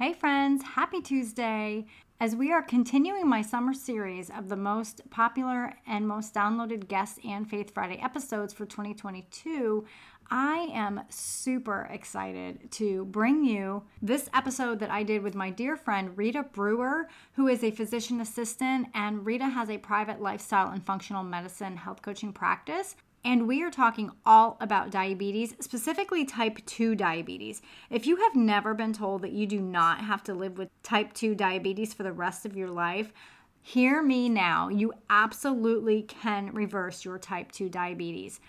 Hey, friends, happy Tuesday. As we are continuing my summer series of the most popular and most downloaded guests and Faith Friday episodes for 2022, I am super excited to bring you this episode that I did with my dear friend Rita Brewer, who is a physician assistant, and Rita has a private lifestyle and functional medicine health coaching practice. And we are talking all about diabetes, specifically type 2 diabetes. If you have never been told that you do not have to live with type 2 diabetes for the rest of your life, hear me now. You absolutely can reverse your type 2 diabetes.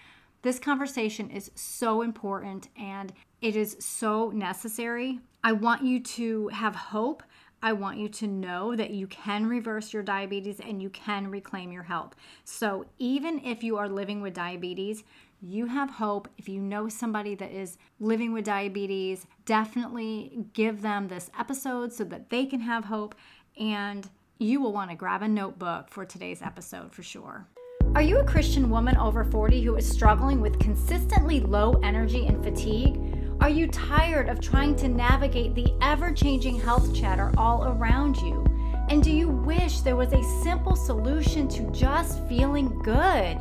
This conversation is so important and it is so necessary. I want you to have hope I want you to know that you can reverse your diabetes and you can reclaim your health. So, even if you are living with diabetes, you have hope. If you know somebody that is living with diabetes, definitely give them this episode so that they can have hope. And you will want to grab a notebook for today's episode for sure. Are you a Christian woman over 40 who is struggling with consistently low energy and fatigue? Are you tired of trying to navigate the ever changing health chatter all around you? And do you wish there was a simple solution to just feeling good?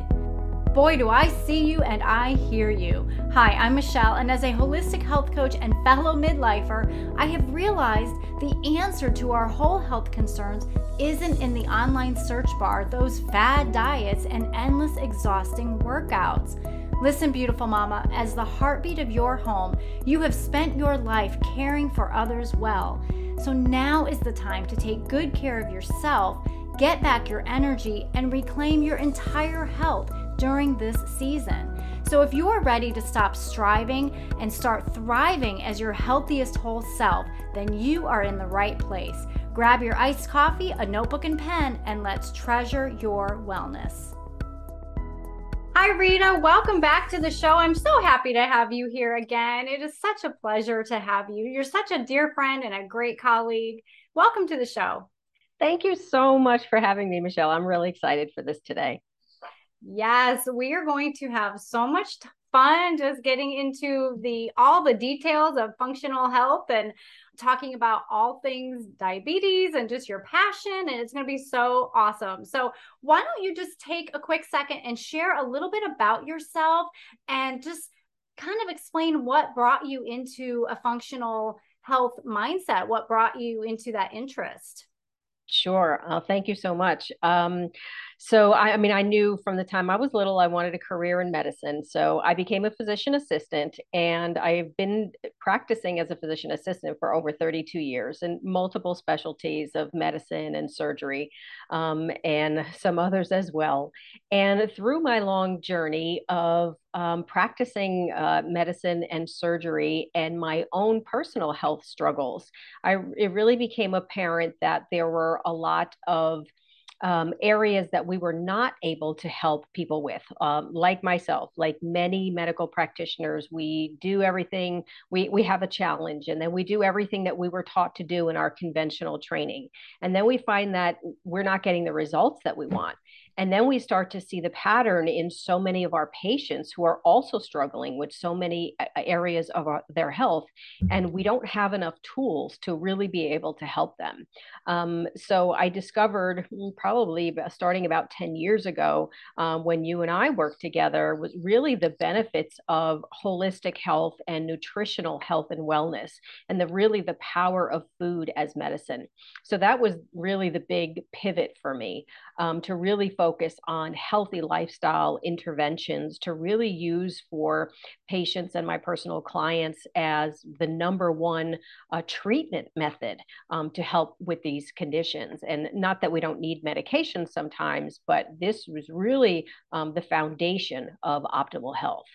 Boy, do I see you and I hear you. Hi, I'm Michelle, and as a holistic health coach and fellow midlifer, I have realized the answer to our whole health concerns isn't in the online search bar, those fad diets, and endless exhausting workouts. Listen, beautiful mama, as the heartbeat of your home, you have spent your life caring for others well. So now is the time to take good care of yourself, get back your energy, and reclaim your entire health during this season. So, if you are ready to stop striving and start thriving as your healthiest whole self, then you are in the right place. Grab your iced coffee, a notebook, and pen, and let's treasure your wellness. Hi, Rita. Welcome back to the show. I'm so happy to have you here again. It is such a pleasure to have you. You're such a dear friend and a great colleague. Welcome to the show. Thank you so much for having me, Michelle. I'm really excited for this today. Yes, we are going to have so much fun just getting into the all the details of functional health and talking about all things diabetes and just your passion. And it's going to be so awesome. So, why don't you just take a quick second and share a little bit about yourself and just kind of explain what brought you into a functional health mindset? What brought you into that interest? Sure. Uh, thank you so much. Um, so, I, I, mean, I knew from the time I was little I wanted a career in medicine. So, I became a physician assistant, and I've been practicing as a physician assistant for over 32 years in multiple specialties of medicine and surgery, um, and some others as well. And through my long journey of um, practicing uh, medicine and surgery and my own personal health struggles, I, it really became apparent that there were a lot of um, areas that we were not able to help people with, um, like myself, like many medical practitioners. We do everything, we, we have a challenge, and then we do everything that we were taught to do in our conventional training. And then we find that we're not getting the results that we want. And then we start to see the pattern in so many of our patients who are also struggling with so many uh, uh, areas of our, their health, and we don't have enough tools to really be able to help them. Um, so I discovered mm, probably starting about 10 years ago um, when you and I worked together was really the benefits of holistic health and nutritional health and wellness, and the really the power of food as medicine. So that was really the big pivot for me um, to really focus on healthy lifestyle interventions to really use for patients and my personal clients as the number one uh, treatment method um, to help with these conditions. And not that we don't need medication sometimes, but this was really um, the foundation of optimal health.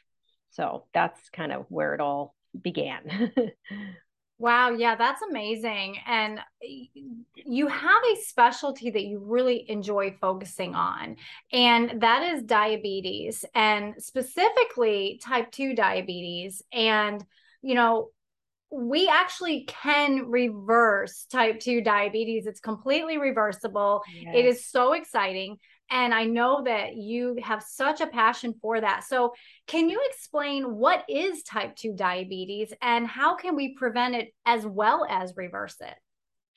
So that's kind of where it all began. Wow, yeah, that's amazing. And you have a specialty that you really enjoy focusing on, and that is diabetes and specifically type 2 diabetes. And, you know, we actually can reverse type 2 diabetes. It's completely reversible. Yes. It is so exciting. And I know that you have such a passion for that. So, can you explain what is type 2 diabetes and how can we prevent it as well as reverse it?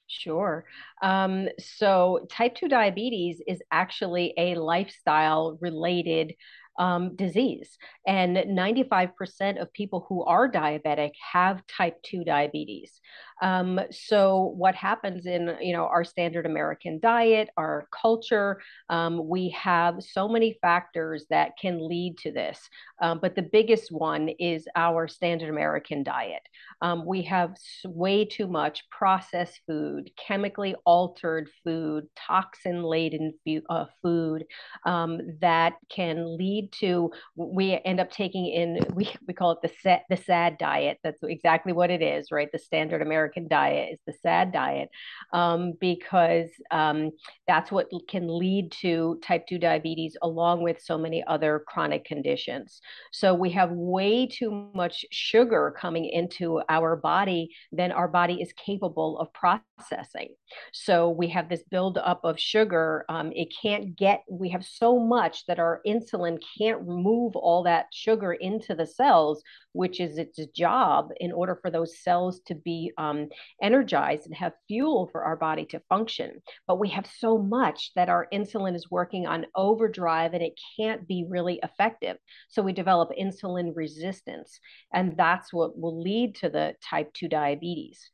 Sure. Um, so, type 2 diabetes is actually a lifestyle related um, disease. And 95% of people who are diabetic have type 2 diabetes. Um, so what happens in you know our standard American diet, our culture, um, we have so many factors that can lead to this. Um, but the biggest one is our standard American diet. Um, we have way too much processed food, chemically altered food, toxin laden uh, food um, that can lead to we end up taking in we, we call it the set the sad diet. That's exactly what it is, right? The standard American diet is the SAD diet um, because um, that's what can lead to type 2 diabetes along with so many other chronic conditions. So we have way too much sugar coming into our body than our body is capable of processing. So we have this buildup of sugar. Um, it can't get, we have so much that our insulin can't remove all that sugar into the cells, which is its job in order for those cells to be um, energized and have fuel for our body to function. But we have so much that our insulin is working on overdrive and it can't be really effective. So we develop insulin resistance. And that's what will lead to the type 2 diabetes.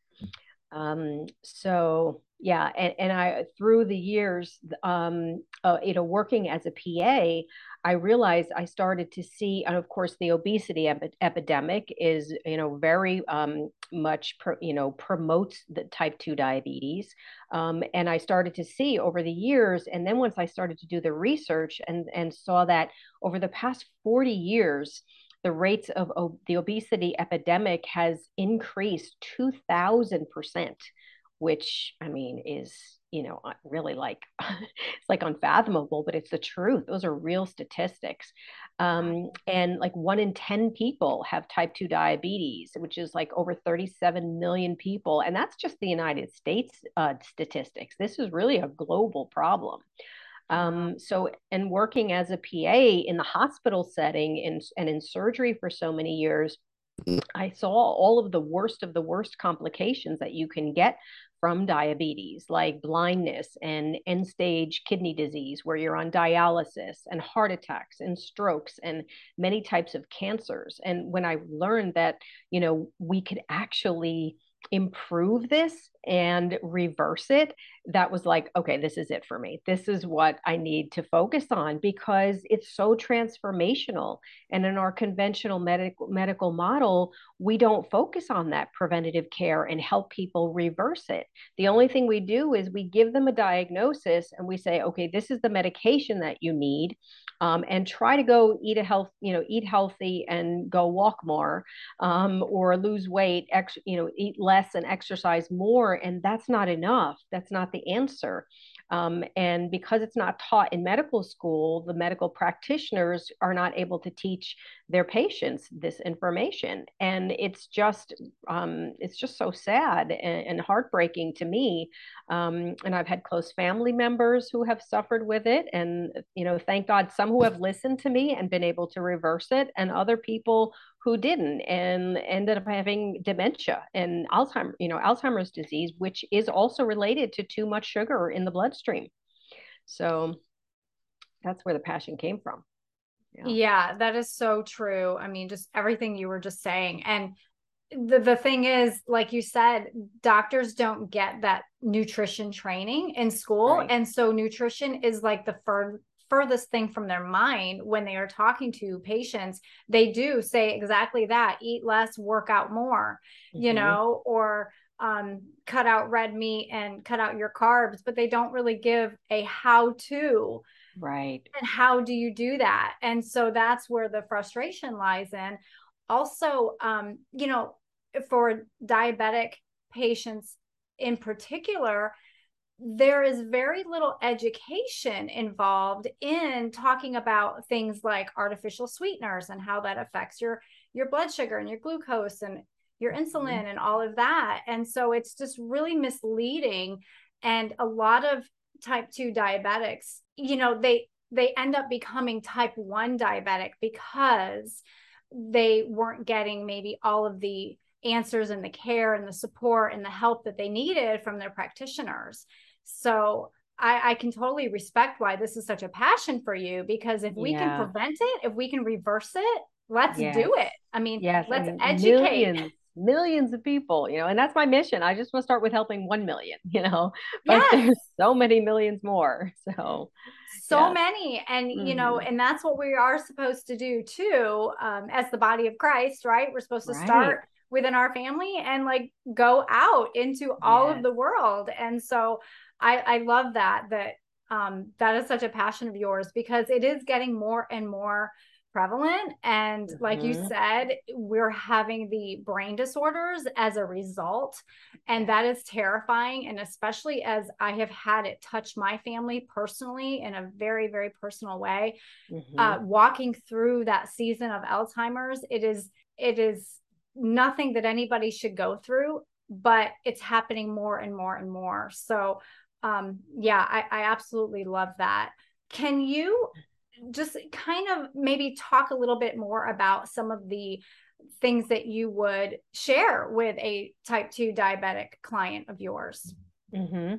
Um, so yeah, and, and I through the years, um, uh, you know, working as a PA, I realized I started to see, and of course, the obesity epidemic is, you know, very um, much, pro- you know, promotes the type two diabetes, um, and I started to see over the years, and then once I started to do the research and and saw that over the past forty years the rates of the obesity epidemic has increased 2000%, which I mean is, you know, uh, really like, it's like unfathomable, but it's the truth. Those are real statistics. Um, and like one in 10 people have type 2 diabetes, which is like over 37 million people. And that's just the United States uh, statistics. This is really a global problem. Um, so, and working as a PA in the hospital setting and, and in surgery for so many years, I saw all of the worst of the worst complications that you can get from diabetes, like blindness and end stage kidney disease, where you're on dialysis, and heart attacks and strokes and many types of cancers. And when I learned that, you know, we could actually improve this and reverse it, that was like, okay, this is it for me. This is what I need to focus on because it's so transformational. And in our conventional medical medical model, we don't focus on that preventative care and help people reverse it. The only thing we do is we give them a diagnosis and we say, okay, this is the medication that you need um, and try to go eat a health, you know, eat healthy and go walk more, um, or lose weight, ex, you know, eat less and exercise more. And that's not enough. That's not the answer. Um, and because it's not taught in medical school, the medical practitioners are not able to teach their patients this information. And it's just um, it's just so sad and, and heartbreaking to me. Um, and I've had close family members who have suffered with it. And, you know, thank God some who have listened to me and been able to reverse it, and other people who didn't and ended up having dementia and Alzheimer, you know, Alzheimer's disease, which is also related to too much sugar in the bloodstream. So that's where the passion came from. Yeah. yeah, that is so true. I mean, just everything you were just saying. And the, the thing is, like you said, doctors don't get that nutrition training in school. Right. And so nutrition is like the fur- furthest thing from their mind when they are talking to patients they do say exactly that eat less work out more mm-hmm. you know or um, cut out red meat and cut out your carbs but they don't really give a how to right. and how do you do that? And so that's where the frustration lies in. Also um, you know for diabetic patients in particular there is very little education involved in talking about things like artificial sweeteners and how that affects your your blood sugar and your glucose and your mm-hmm. insulin mm-hmm. and all of that and so it's just really misleading and a lot of type 2 diabetics you know they they end up becoming type 1 diabetic because they weren't getting maybe all of the answers and the care and the support and the help that they needed from their practitioners so I, I, can totally respect why this is such a passion for you because if we yeah. can prevent it, if we can reverse it, let's yes. do it. I mean, yes. let's educate. Millions, millions of people, you know, and that's my mission. I just want to start with helping 1 million, you know, but yes. there's so many millions more. So, so yes. many. And, mm-hmm. you know, mm-hmm. and that's what we are supposed to do too, um, as the body of Christ, right? We're supposed to right. start within our family and like go out into all of the world. And so, I, I love that, that um, that is such a passion of yours because it is getting more and more prevalent. And mm-hmm. like you mm-hmm. said, we're having the brain disorders as a result. And that is terrifying. And especially as I have had it touch my family personally in a very, very personal way, mm-hmm. uh, walking through that season of Alzheimer's, it is, it is nothing that anybody should go through, but it's happening more and more and more. So um, yeah, I, I absolutely love that. Can you just kind of maybe talk a little bit more about some of the things that you would share with a type 2 diabetic client of yours? Mm-hmm.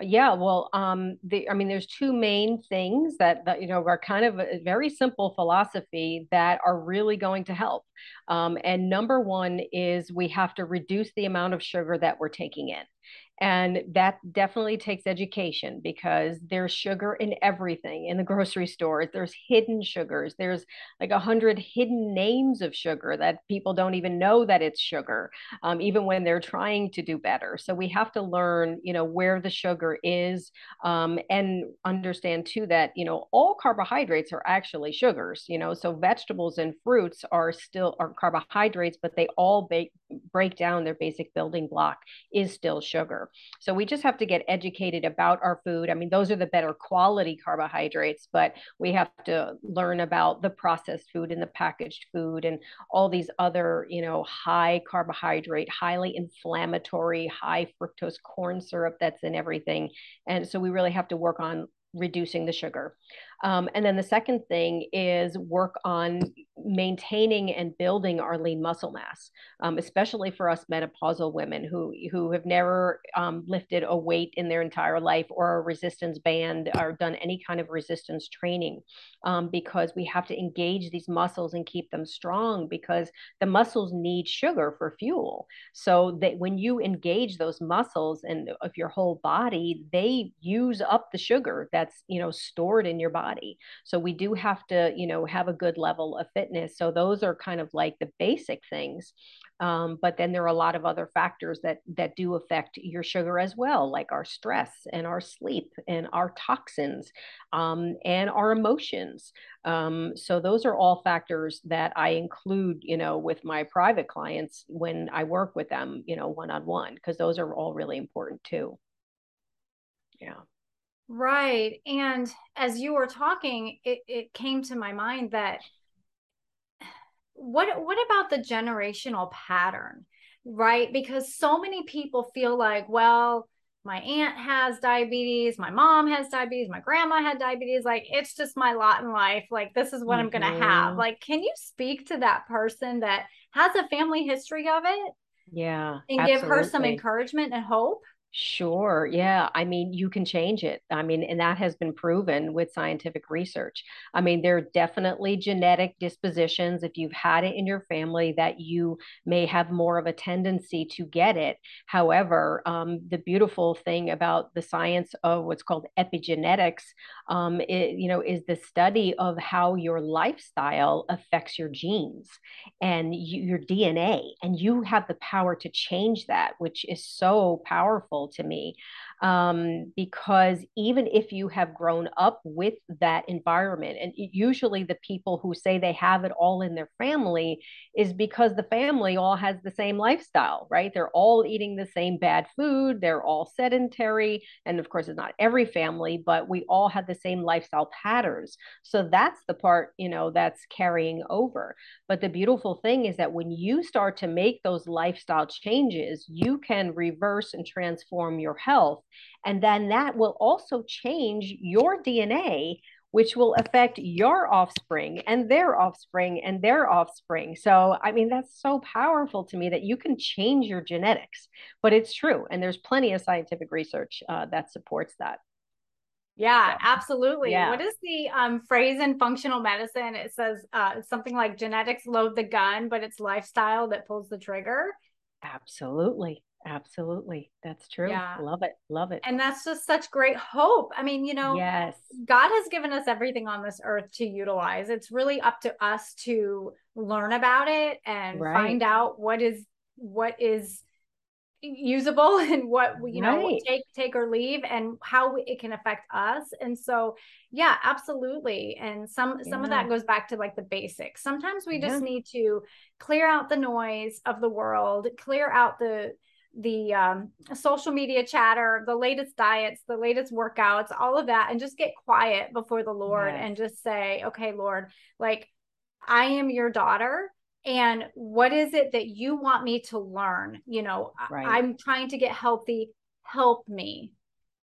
Yeah, well, um, the, I mean, there's two main things that, that you know are kind of a very simple philosophy that are really going to help. Um, and number one is we have to reduce the amount of sugar that we're taking in. And that definitely takes education because there's sugar in everything in the grocery stores. There's hidden sugars. There's like a hundred hidden names of sugar that people don't even know that it's sugar, um, even when they're trying to do better. So we have to learn, you know, where the sugar is um, and understand too that, you know, all carbohydrates are actually sugars, you know, so vegetables and fruits are still are carbohydrates, but they all ba- break down their basic building block is still sugar. So we just have to get educated about our food. I mean, those are the better quality carbohydrates, but we have to learn about the processed food and the packaged food and all these other, you know, high carbohydrate, highly inflammatory, high fructose corn syrup that's in everything. And so we really have to work on reducing the sugar. Um, and then the second thing is work on maintaining and building our lean muscle mass, um, especially for us menopausal women who who have never um, lifted a weight in their entire life or a resistance band or done any kind of resistance training, um, because we have to engage these muscles and keep them strong because the muscles need sugar for fuel. So that when you engage those muscles and of your whole body, they use up the sugar that's you know stored in your body. So we do have to, you know, have a good level of fitness. So those are kind of like the basic things. Um, but then there are a lot of other factors that that do affect your sugar as well, like our stress and our sleep and our toxins um, and our emotions. Um, so those are all factors that I include, you know, with my private clients when I work with them, you know, one on one, because those are all really important too. Yeah. Right. And as you were talking, it, it came to my mind that what what about the generational pattern? Right? Because so many people feel like, well, my aunt has diabetes, my mom has diabetes, my grandma had diabetes. Like, it's just my lot in life. Like, this is what mm-hmm. I'm going to have. Like, can you speak to that person that has a family history of it? Yeah. And absolutely. give her some encouragement and hope? Sure. Yeah. I mean, you can change it. I mean, and that has been proven with scientific research. I mean, there are definitely genetic dispositions, if you've had it in your family, that you may have more of a tendency to get it. However, um, the beautiful thing about the science of what's called epigenetics, um, it, you know, is the study of how your lifestyle affects your genes and you, your DNA. And you have the power to change that, which is so powerful to me um, because even if you have grown up with that environment, and usually the people who say they have it all in their family is because the family all has the same lifestyle, right? They're all eating the same bad food, they're all sedentary. And of course, it's not every family, but we all have the same lifestyle patterns. So that's the part, you know, that's carrying over. But the beautiful thing is that when you start to make those lifestyle changes, you can reverse and transform transform your health. And then that will also change your DNA, which will affect your offspring and their offspring and their offspring. So, I mean, that's so powerful to me that you can change your genetics, but it's true. And there's plenty of scientific research uh, that supports that. Yeah, so, absolutely. Yeah. What is the um, phrase in functional medicine? It says uh, something like genetics load the gun, but it's lifestyle that pulls the trigger. Absolutely. Absolutely. That's true. Yeah. Love it. Love it. And that's just such great hope. I mean, you know, yes. God has given us everything on this earth to utilize. It's really up to us to learn about it and right. find out what is what is usable and what you know right. take take or leave and how it can affect us and so yeah absolutely and some yeah. some of that goes back to like the basics sometimes we yeah. just need to clear out the noise of the world clear out the the um, social media chatter the latest diets the latest workouts all of that and just get quiet before the lord yes. and just say okay lord like i am your daughter and what is it that you want me to learn you know right. i'm trying to get healthy help me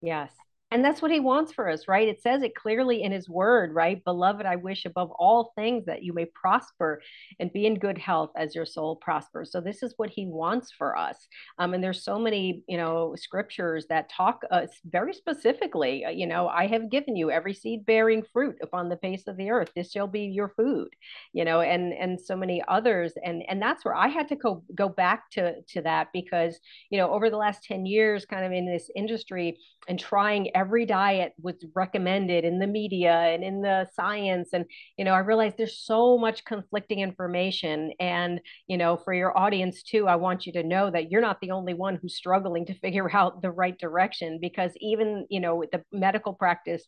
yes and that's what he wants for us, right? It says it clearly in his word, right? Beloved, I wish above all things that you may prosper and be in good health as your soul prospers. So this is what he wants for us. Um, and there's so many, you know, scriptures that talk uh, very specifically, uh, you know, I have given you every seed bearing fruit upon the face of the earth. This shall be your food, you know, and, and so many others. And, and that's where I had to go, go back to, to that because, you know, over the last 10 years, kind of in this industry and trying every diet was recommended in the media and in the science. And you know i realized there's so much conflicting information. And you know for your audience too i want you to know that you're not the only one who's struggling to figure out the right direction because even you know with the medical practice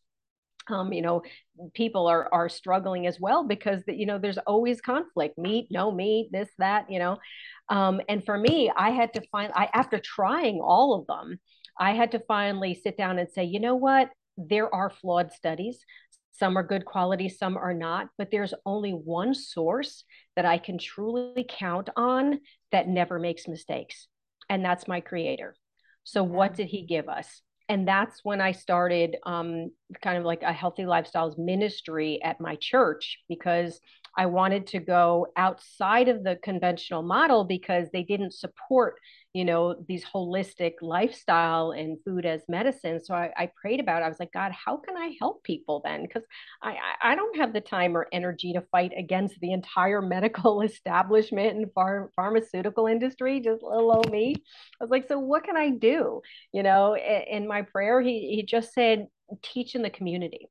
um, you know, people are are struggling as well because the, you know there's always conflict, meat, no meat, this, that, you know, um, and for me, I had to find I after trying all of them, I had to finally sit down and say, you know what? There are flawed studies. Some are good quality, some are not, but there's only one source that I can truly count on that never makes mistakes. And that's my creator. So, what did he give us? And that's when I started um, kind of like a healthy lifestyles ministry at my church because I wanted to go outside of the conventional model because they didn't support you know, these holistic lifestyle and food as medicine. So I, I prayed about it. I was like, God, how can I help people then? Because I, I don't have the time or energy to fight against the entire medical establishment and phar- pharmaceutical industry, just little old me. I was like, so what can I do? You know, in my prayer, he, he just said, teach in the community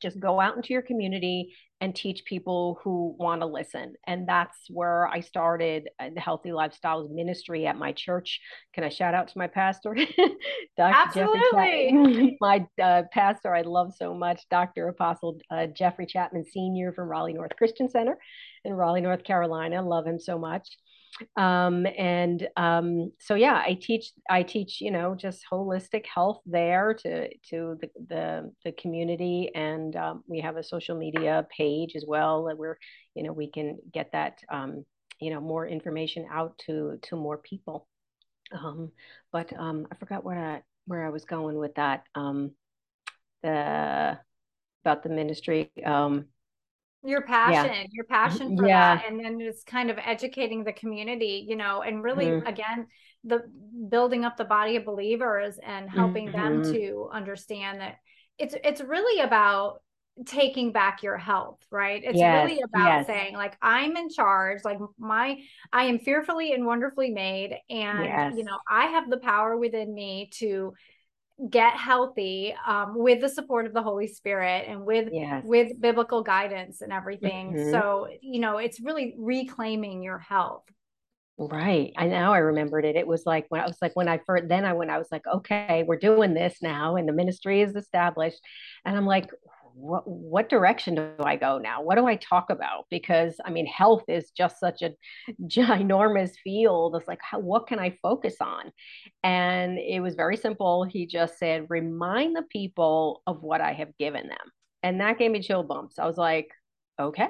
just go out into your community and teach people who want to listen. And that's where I started the Healthy Lifestyles Ministry at my church. Can I shout out to my pastor, Dr. Absolutely. my uh, pastor I love so much, Dr. Apostle uh, Jeffrey Chapman Sr. from Raleigh North Christian Center in Raleigh, North Carolina. Love him so much um, and um, so yeah i teach i teach you know just holistic health there to to the the, the community. And um, we have a social media page as well where you know we can get that um, you know more information out to to more people. Um, but um, i forgot where i where i was going with that. Um, the about the ministry. Um, your passion yeah. your passion for yeah. that and then just kind of educating the community you know and really mm-hmm. again the building up the body of believers and helping mm-hmm. them to understand that it's it's really about taking back your health right it's yes, really about yes. saying like i'm in charge like my i am fearfully and wonderfully made and yes. you know i have the power within me to get healthy um, with the support of the holy spirit and with yes. with biblical guidance and everything. Mm-hmm. so you know it's really reclaiming your health. Right. I now i remembered it. It was like when i was like when i first then i when i was like okay we're doing this now and the ministry is established. And i'm like what what direction do I go now? What do I talk about? Because I mean, health is just such a ginormous field. It's like, how, what can I focus on? And it was very simple. He just said, remind the people of what I have given them, and that gave me chill bumps. I was like, okay,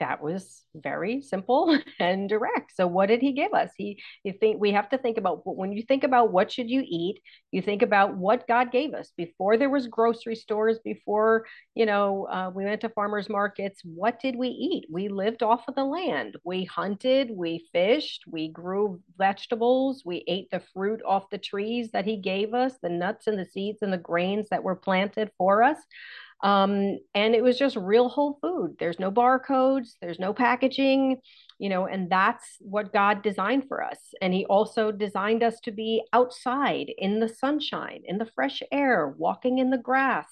that was very simple and direct. So what did he give us? He you think we have to think about when you think about what should you eat, you think about what God gave us before there was grocery stores, before you know uh, we went to farmers markets. What did we eat? We lived off of the land. We hunted, we fished, we grew vegetables, we ate the fruit off the trees that he gave us, the nuts and the seeds and the grains that were planted for us. Um, and it was just real whole food. There's no barcodes, there's no packaging, you know, and that's what God designed for us. And He also designed us to be outside in the sunshine, in the fresh air, walking in the grass,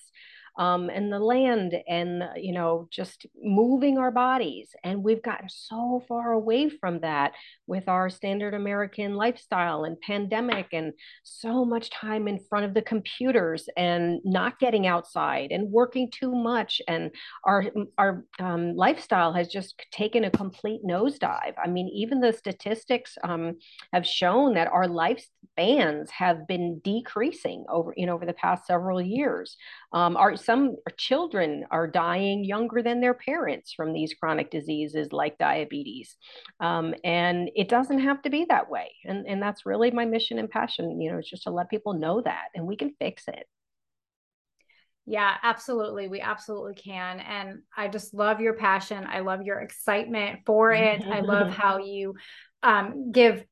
um, and the land and you know just moving our bodies and we've gotten so far away from that with our standard american lifestyle and pandemic and so much time in front of the computers and not getting outside and working too much and our our um, lifestyle has just taken a complete nosedive. I mean even the statistics um, have shown that our lifespans have been decreasing over you know over the past several years. Um, our some children are dying younger than their parents from these chronic diseases like diabetes. Um, and it doesn't have to be that way. And, and that's really my mission and passion, you know, it's just to let people know that and we can fix it. Yeah, absolutely. We absolutely can. And I just love your passion. I love your excitement for it. I love how you um, give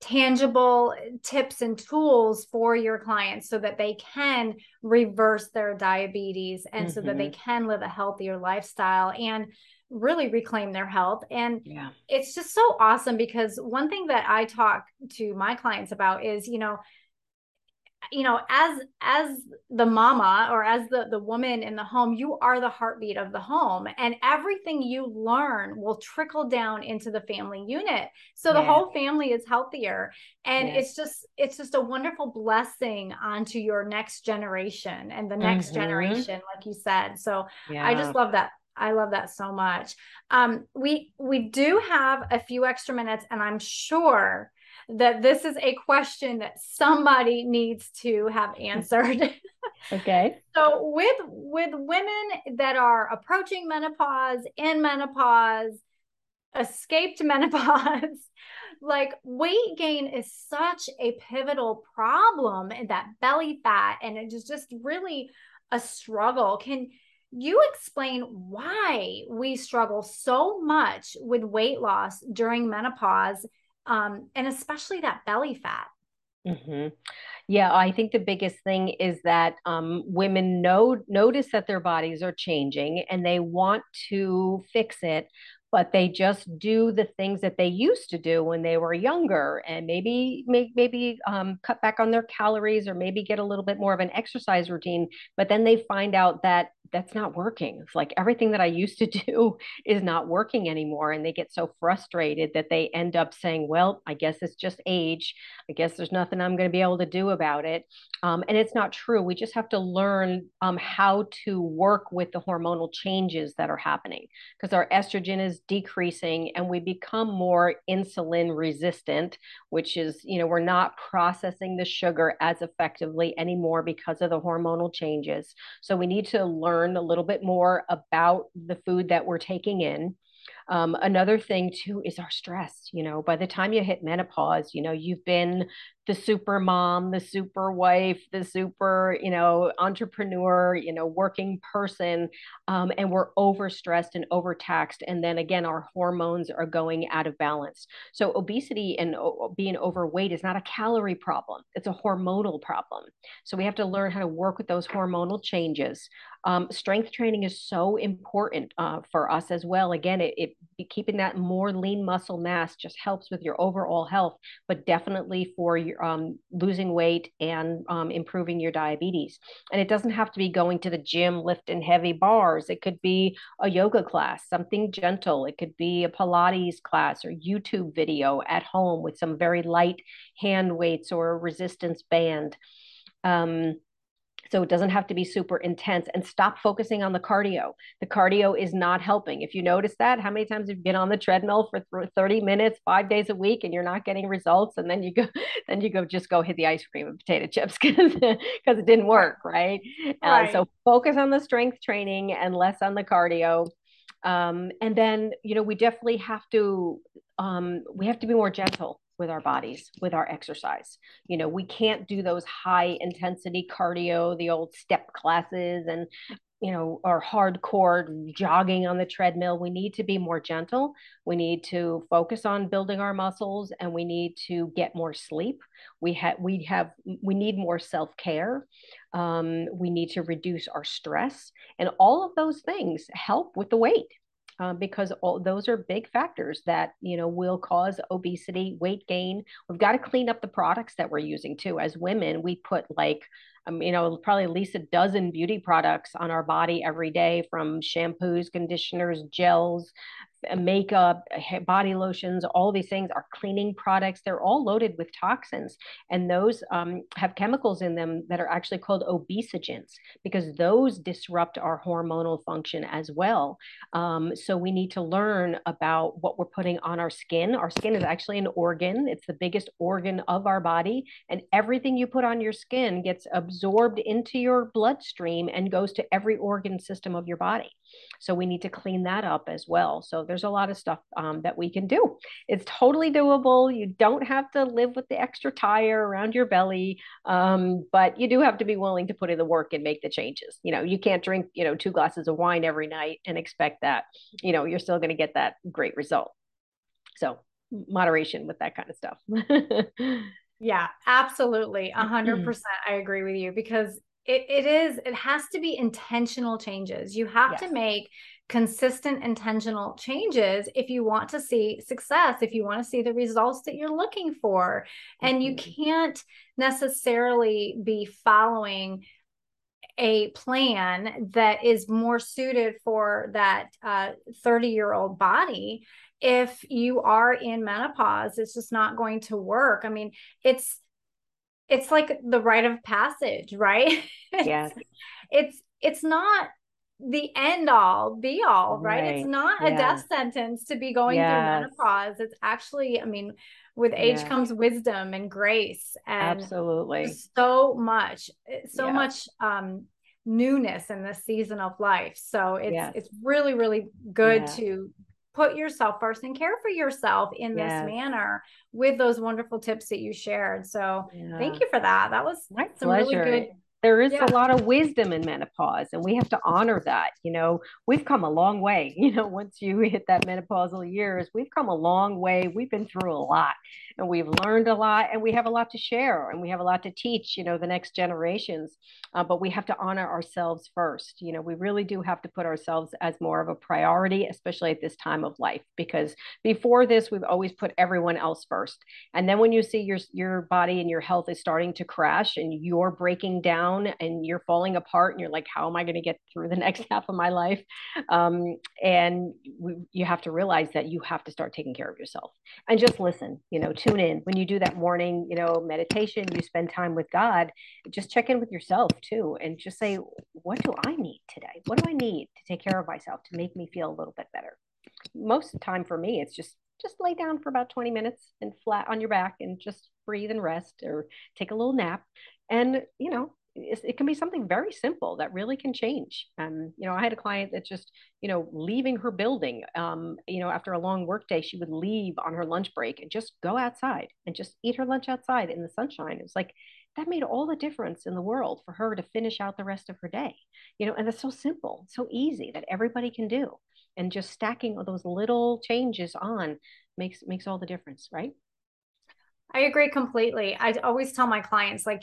tangible tips and tools for your clients so that they can reverse their diabetes and mm-hmm. so that they mm-hmm. can live a healthier lifestyle and really reclaim their health and yeah. it's just so awesome because one thing that I talk to my clients about is you know you know as as the mama or as the the woman in the home you are the heartbeat of the home and everything you learn will trickle down into the family unit so the whole family is healthier and it's just it's just a wonderful blessing onto your next generation and the next mm-hmm. generation like you said so yeah. i just love that I love that so much. Um, we we do have a few extra minutes, and I'm sure that this is a question that somebody needs to have answered. okay. so with with women that are approaching menopause, in menopause, escaped menopause, like weight gain is such a pivotal problem in that belly fat and it is just really a struggle. Can you explain why we struggle so much with weight loss during menopause um, and especially that belly fat. Mm-hmm. Yeah, I think the biggest thing is that um, women know notice that their bodies are changing and they want to fix it, but they just do the things that they used to do when they were younger and maybe make, maybe um, cut back on their calories or maybe get a little bit more of an exercise routine but then they find out that that's not working. It's like everything that i used to do is not working anymore and they get so frustrated that they end up saying well i guess it's just age. I guess there's nothing i'm going to be able to do about it. Um, and it's not true. We just have to learn um, how to work with the hormonal changes that are happening because our estrogen is decreasing and we become more insulin resistant which is you know we're not processing the sugar as effectively anymore because of the hormonal changes. So we need to learn a little bit more about the food that we're taking in um, another thing too is our stress. You know, by the time you hit menopause, you know, you've been the super mom, the super wife, the super, you know, entrepreneur, you know, working person. Um, and we're overstressed and overtaxed. And then again, our hormones are going out of balance. So obesity and being overweight is not a calorie problem, it's a hormonal problem. So we have to learn how to work with those hormonal changes. Um, strength training is so important uh, for us as well. Again, it, it keeping that more lean muscle mass just helps with your overall health, but definitely for your um, losing weight and um, improving your diabetes. And it doesn't have to be going to the gym, lifting heavy bars. It could be a yoga class, something gentle. It could be a Pilates class or YouTube video at home with some very light hand weights or a resistance band. Um, so it doesn't have to be super intense and stop focusing on the cardio. The cardio is not helping. If you notice that, how many times have you been on the treadmill for 30 minutes, five days a week, and you're not getting results? And then you go, then you go just go hit the ice cream and potato chips because because it didn't work, right? right. Uh, so focus on the strength training and less on the cardio. Um, and then, you know, we definitely have to um, we have to be more gentle with our bodies with our exercise you know we can't do those high intensity cardio the old step classes and you know, or hardcore jogging on the treadmill. We need to be more gentle. We need to focus on building our muscles and we need to get more sleep. We have, we have, we need more self care. Um, we need to reduce our stress. And all of those things help with the weight. Um, because all those are big factors that you know will cause obesity weight gain. We've got to clean up the products that we're using too. As women we put like um, you know, probably at least a dozen beauty products on our body every day from shampoos, conditioners, gels, makeup, body lotions, all these things are cleaning products. They're all loaded with toxins, and those um, have chemicals in them that are actually called obesogens because those disrupt our hormonal function as well. Um, so we need to learn about what we're putting on our skin. Our skin is actually an organ; it's the biggest organ of our body, and everything you put on your skin gets absorbed into your bloodstream and goes to every organ system of your body. So we need to clean that up as well. So there's a lot of stuff um, that we can do. It's totally doable. You don't have to live with the extra tire around your belly, um, but you do have to be willing to put in the work and make the changes. You know, you can't drink, you know, two glasses of wine every night and expect that, you know, you're still going to get that great result. So moderation with that kind of stuff. yeah, absolutely. A hundred percent. I agree with you because it, it is it has to be intentional changes you have yes. to make consistent intentional changes if you want to see success if you want to see the results that you're looking for and you mm-hmm. can't necessarily be following a plan that is more suited for that 30 uh, year old body if you are in menopause it's just not going to work i mean it's it's like the rite of passage, right? Yes. it's it's not the end all be all, right? right. It's not yeah. a death sentence to be going yes. through menopause. It's actually, I mean, with age yes. comes wisdom and grace and absolutely so much, so yes. much um newness in this season of life. So it's it's really, really good to put yourself first and care for yourself in yes. this manner with those wonderful tips that you shared. So yeah. thank you for that. That was my some pleasure. really good there is yeah. a lot of wisdom in menopause and we have to honor that you know? We've come a long way you know once you hit that menopausal years we've come a long way. We've been through a lot and we've learned a lot and we have a lot to share and we have a lot to teach you know the next generations uh, but we have to honor ourselves first. You know we really do have to put ourselves as more of a priority especially at this time of life because before this we've always put everyone else first. And then when you see your your body and your health is starting to crash and you're breaking down and you're falling apart and you're like how am i going to get through the next half of my life? Um, and we, you have to realize that you have to start taking care of yourself. And just listen you know tune in. When you do that morning you know meditation you spend time with god just check in with yourself too and just say what do i need today? What do i need to take care of myself to make me feel a little bit better? Most of the time for me it's just just lay down for about 20 minutes and flat on your back and just breathe and rest or take a little nap. And you know it can be something very simple that really can change. Um, you know, I had a client that just, you know, leaving her building, um, you know, after a long workday, she would leave on her lunch break and just go outside and just eat her lunch outside in the sunshine. It was like that made all the difference in the world for her to finish out the rest of her day. You know, and it's so simple, so easy that everybody can do. And just stacking those little changes on makes makes all the difference, right? I agree completely. I always tell my clients like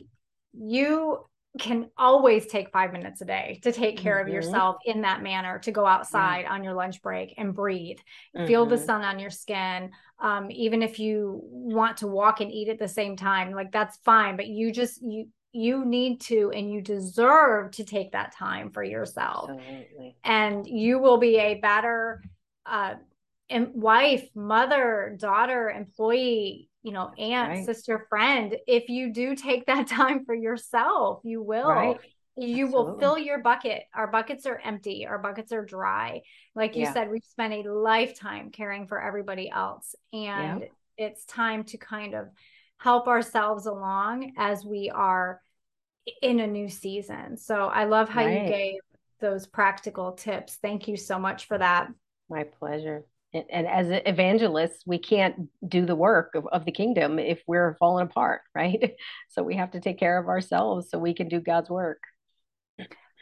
you can always take five minutes a day to take care mm-hmm. of yourself in that manner to go outside yeah. on your lunch break and breathe mm-hmm. feel the mm-hmm. sun on your skin um, even if you want to walk and eat at the same time like that's fine but you just you you need to and you deserve to take that time for yourself Absolutely. and you will be a better uh, wife mother daughter employee you know, aunt, right. sister, friend. If you do take that time for yourself, you will. Right. You Absolutely. will fill your bucket. Our buckets are empty. Our buckets are dry. Like you yeah. said, we've spent a lifetime caring for everybody else. And yeah. it's time to kind of help ourselves along as we are in a new season. So I love how right. you gave those practical tips. Thank you so much for that. My pleasure. And, and as evangelists, we can't do the work of, of the kingdom if we're falling apart, right? So we have to take care of ourselves so we can do God's work.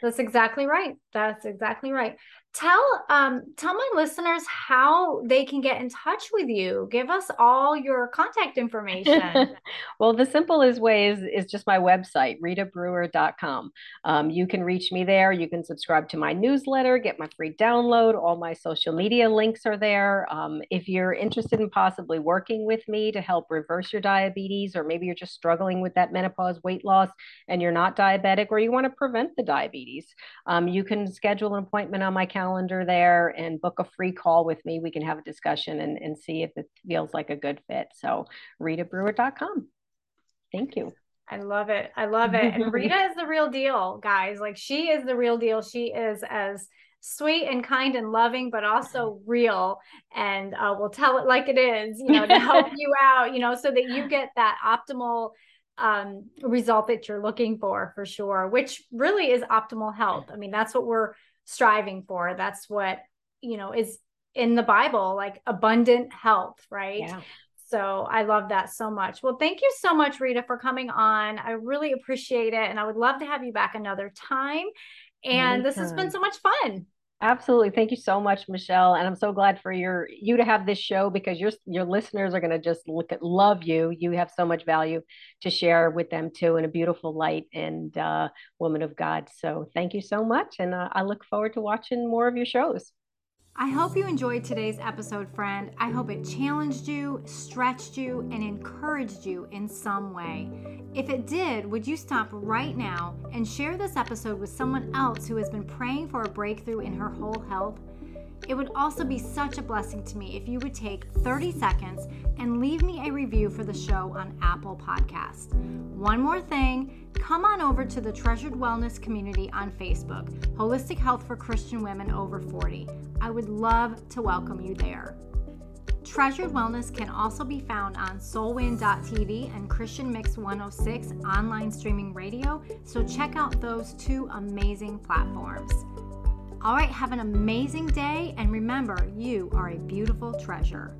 That's exactly right. That's exactly right. Tell um tell my listeners how they can get in touch with you. Give us all your contact information. well, the simplest way is, is just my website, ritabrewer.com. Um, you can reach me there. You can subscribe to my newsletter, get my free download. All my social media links are there. Um, if you're interested in possibly working with me to help reverse your diabetes, or maybe you're just struggling with that menopause weight loss and you're not diabetic, or you want to prevent the diabetes, um, you can schedule an appointment on my calendar calendar there and book a free call with me. We can have a discussion and, and see if it feels like a good fit. So ritabrewer.com. Thank you. I love it. I love it. And Rita is the real deal, guys. Like she is the real deal. She is as sweet and kind and loving, but also real. And uh, we'll tell it like it is, you know, to help you out, you know, so that you get that optimal um, result that you're looking for, for sure, which really is optimal health. I mean, that's what we're striving for. That's what, you know, is in the Bible, like abundant health, right? Yeah. So I love that so much. Well, thank you so much, Rita, for coming on. I really appreciate it. And I would love to have you back another time. And Anytime. this has been so much fun. Absolutely. Thank you so much, Michelle. And I'm so glad for your you to have this show because your your listeners are going to just look at love you. You have so much value to share with them too in a beautiful light and uh, woman of God. So thank you so much. And uh, I look forward to watching more of your shows. I hope you enjoyed today's episode, friend. I hope it challenged you, stretched you, and encouraged you in some way. If it did, would you stop right now and share this episode with someone else who has been praying for a breakthrough in her whole health? It would also be such a blessing to me if you would take 30 seconds and leave me a review for the show on Apple Podcast. One more thing, come on over to the Treasured Wellness community on Facebook, Holistic Health for Christian Women Over 40. I would love to welcome you there. Treasured Wellness can also be found on soulwind.tv and Christian Mix 106 online streaming radio, so check out those two amazing platforms. All right, have an amazing day, and remember, you are a beautiful treasure.